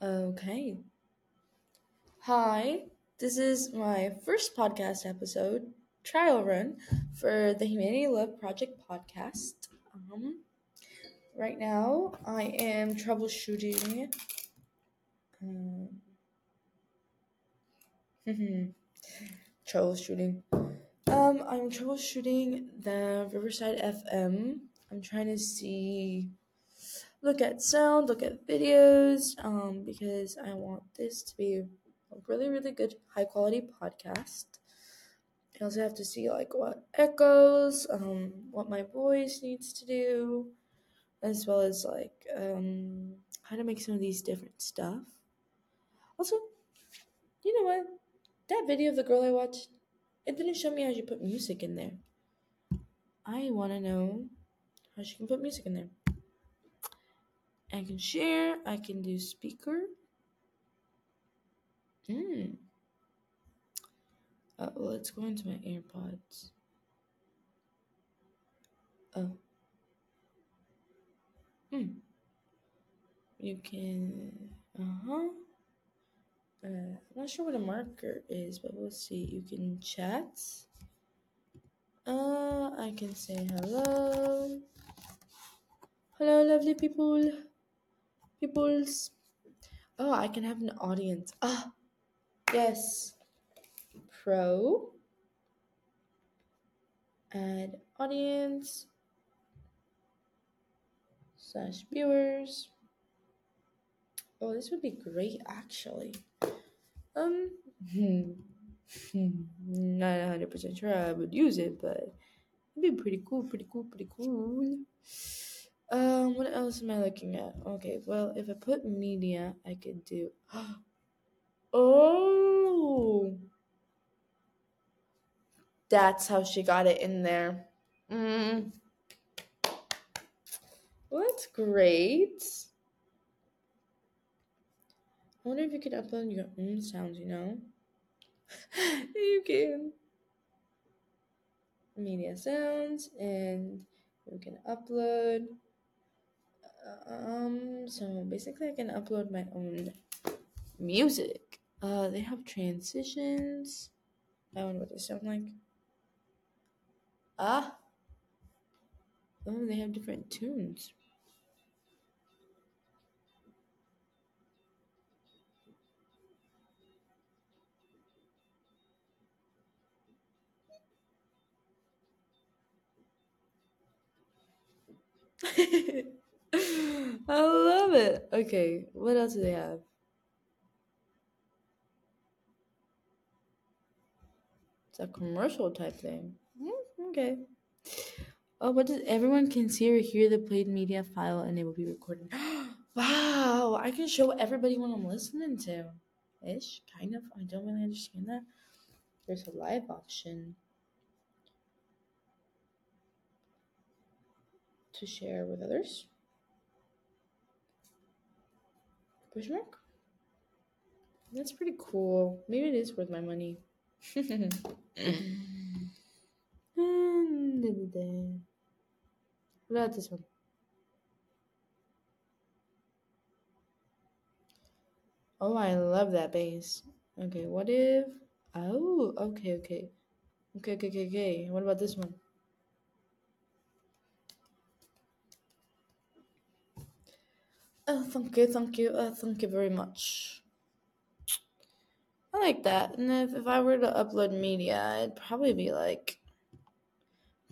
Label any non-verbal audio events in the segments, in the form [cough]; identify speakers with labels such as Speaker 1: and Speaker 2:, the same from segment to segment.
Speaker 1: Okay. Hi, this is my first podcast episode, trial run for the Humanity Love Project podcast. Um, right now, I am troubleshooting. Um, [laughs] troubleshooting. Um, I'm troubleshooting the Riverside FM. I'm trying to see, look at sound, look at videos, um, because I want this to be a really, really good, high quality podcast. I also have to see like what echoes, um, what my voice needs to do, as well as like um, how to make some of these different stuff. Also, you know what? That video of the girl I watched, it didn't show me how she put music in there. I want to know how she can put music in there. I can share, I can do speaker. Hmm. Uh, let's go into my AirPods. Oh. Hmm. You can. Uh huh. Uh, I'm not sure what a marker is, but we'll see. You can chat. Uh, I can say hello. Hello, lovely people. Peoples. Oh, I can have an audience. Ah, yes. Pro. Add audience. Slash viewers. Oh, this would be great actually. Um, [laughs] not hundred percent sure I would use it, but it'd be pretty cool, pretty cool, pretty cool. Um, what else am I looking at? Okay, well, if I put media, I could do. [gasps] Oh, that's how she got it in there. Mm. Well, that's great. I wonder if you could upload your own sounds, you know? [laughs] you can. Media sounds, and you can upload. So basically, I can upload my own music. Uh, they have transitions. I wonder what they sound like. Ah. Oh, they have different tunes. [laughs] Love it. Okay, what else do they have? It's a commercial type thing. Okay. Oh, what does everyone can see or hear the played media file and it will be recorded? [gasps] wow, I can show everybody what I'm listening to. Ish, kind of. I don't really understand that. There's a live option to share with others. Question mark? That's pretty cool. Maybe it is worth my money. [laughs] what about this one? Oh, I love that bass. Okay, what if? Oh, okay, okay. Okay, okay, okay, okay. What about this one? Oh, thank you, thank you, uh, thank you very much. I like that. And if, if I were to upload media, it'd probably be like.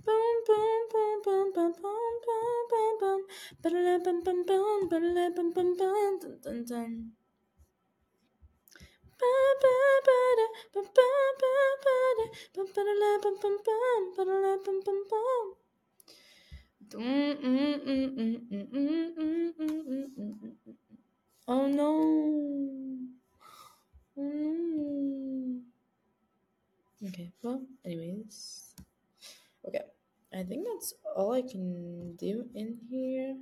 Speaker 1: Boom, boom, boom, boom, boom, boom, boom, boom, boom. Bum, bum, ba-da-da, bum, bum, bum, dun, dun, dun. Oh no. Oh no. Okay, well, anyways. Okay, I think that's all I can do in here.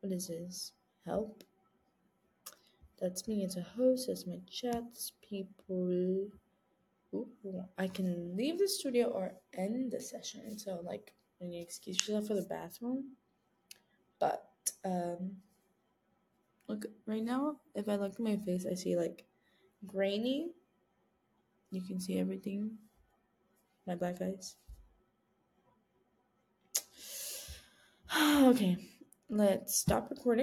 Speaker 1: What is this? Help. That's me as a host, that's my chats, people. Ooh, I can leave the studio or end the session. So, like, you excuse yourself for the bathroom. But, um, Look, right now, if I look at my face, I see like grainy. You can see everything. My black eyes. [sighs] okay, let's stop recording.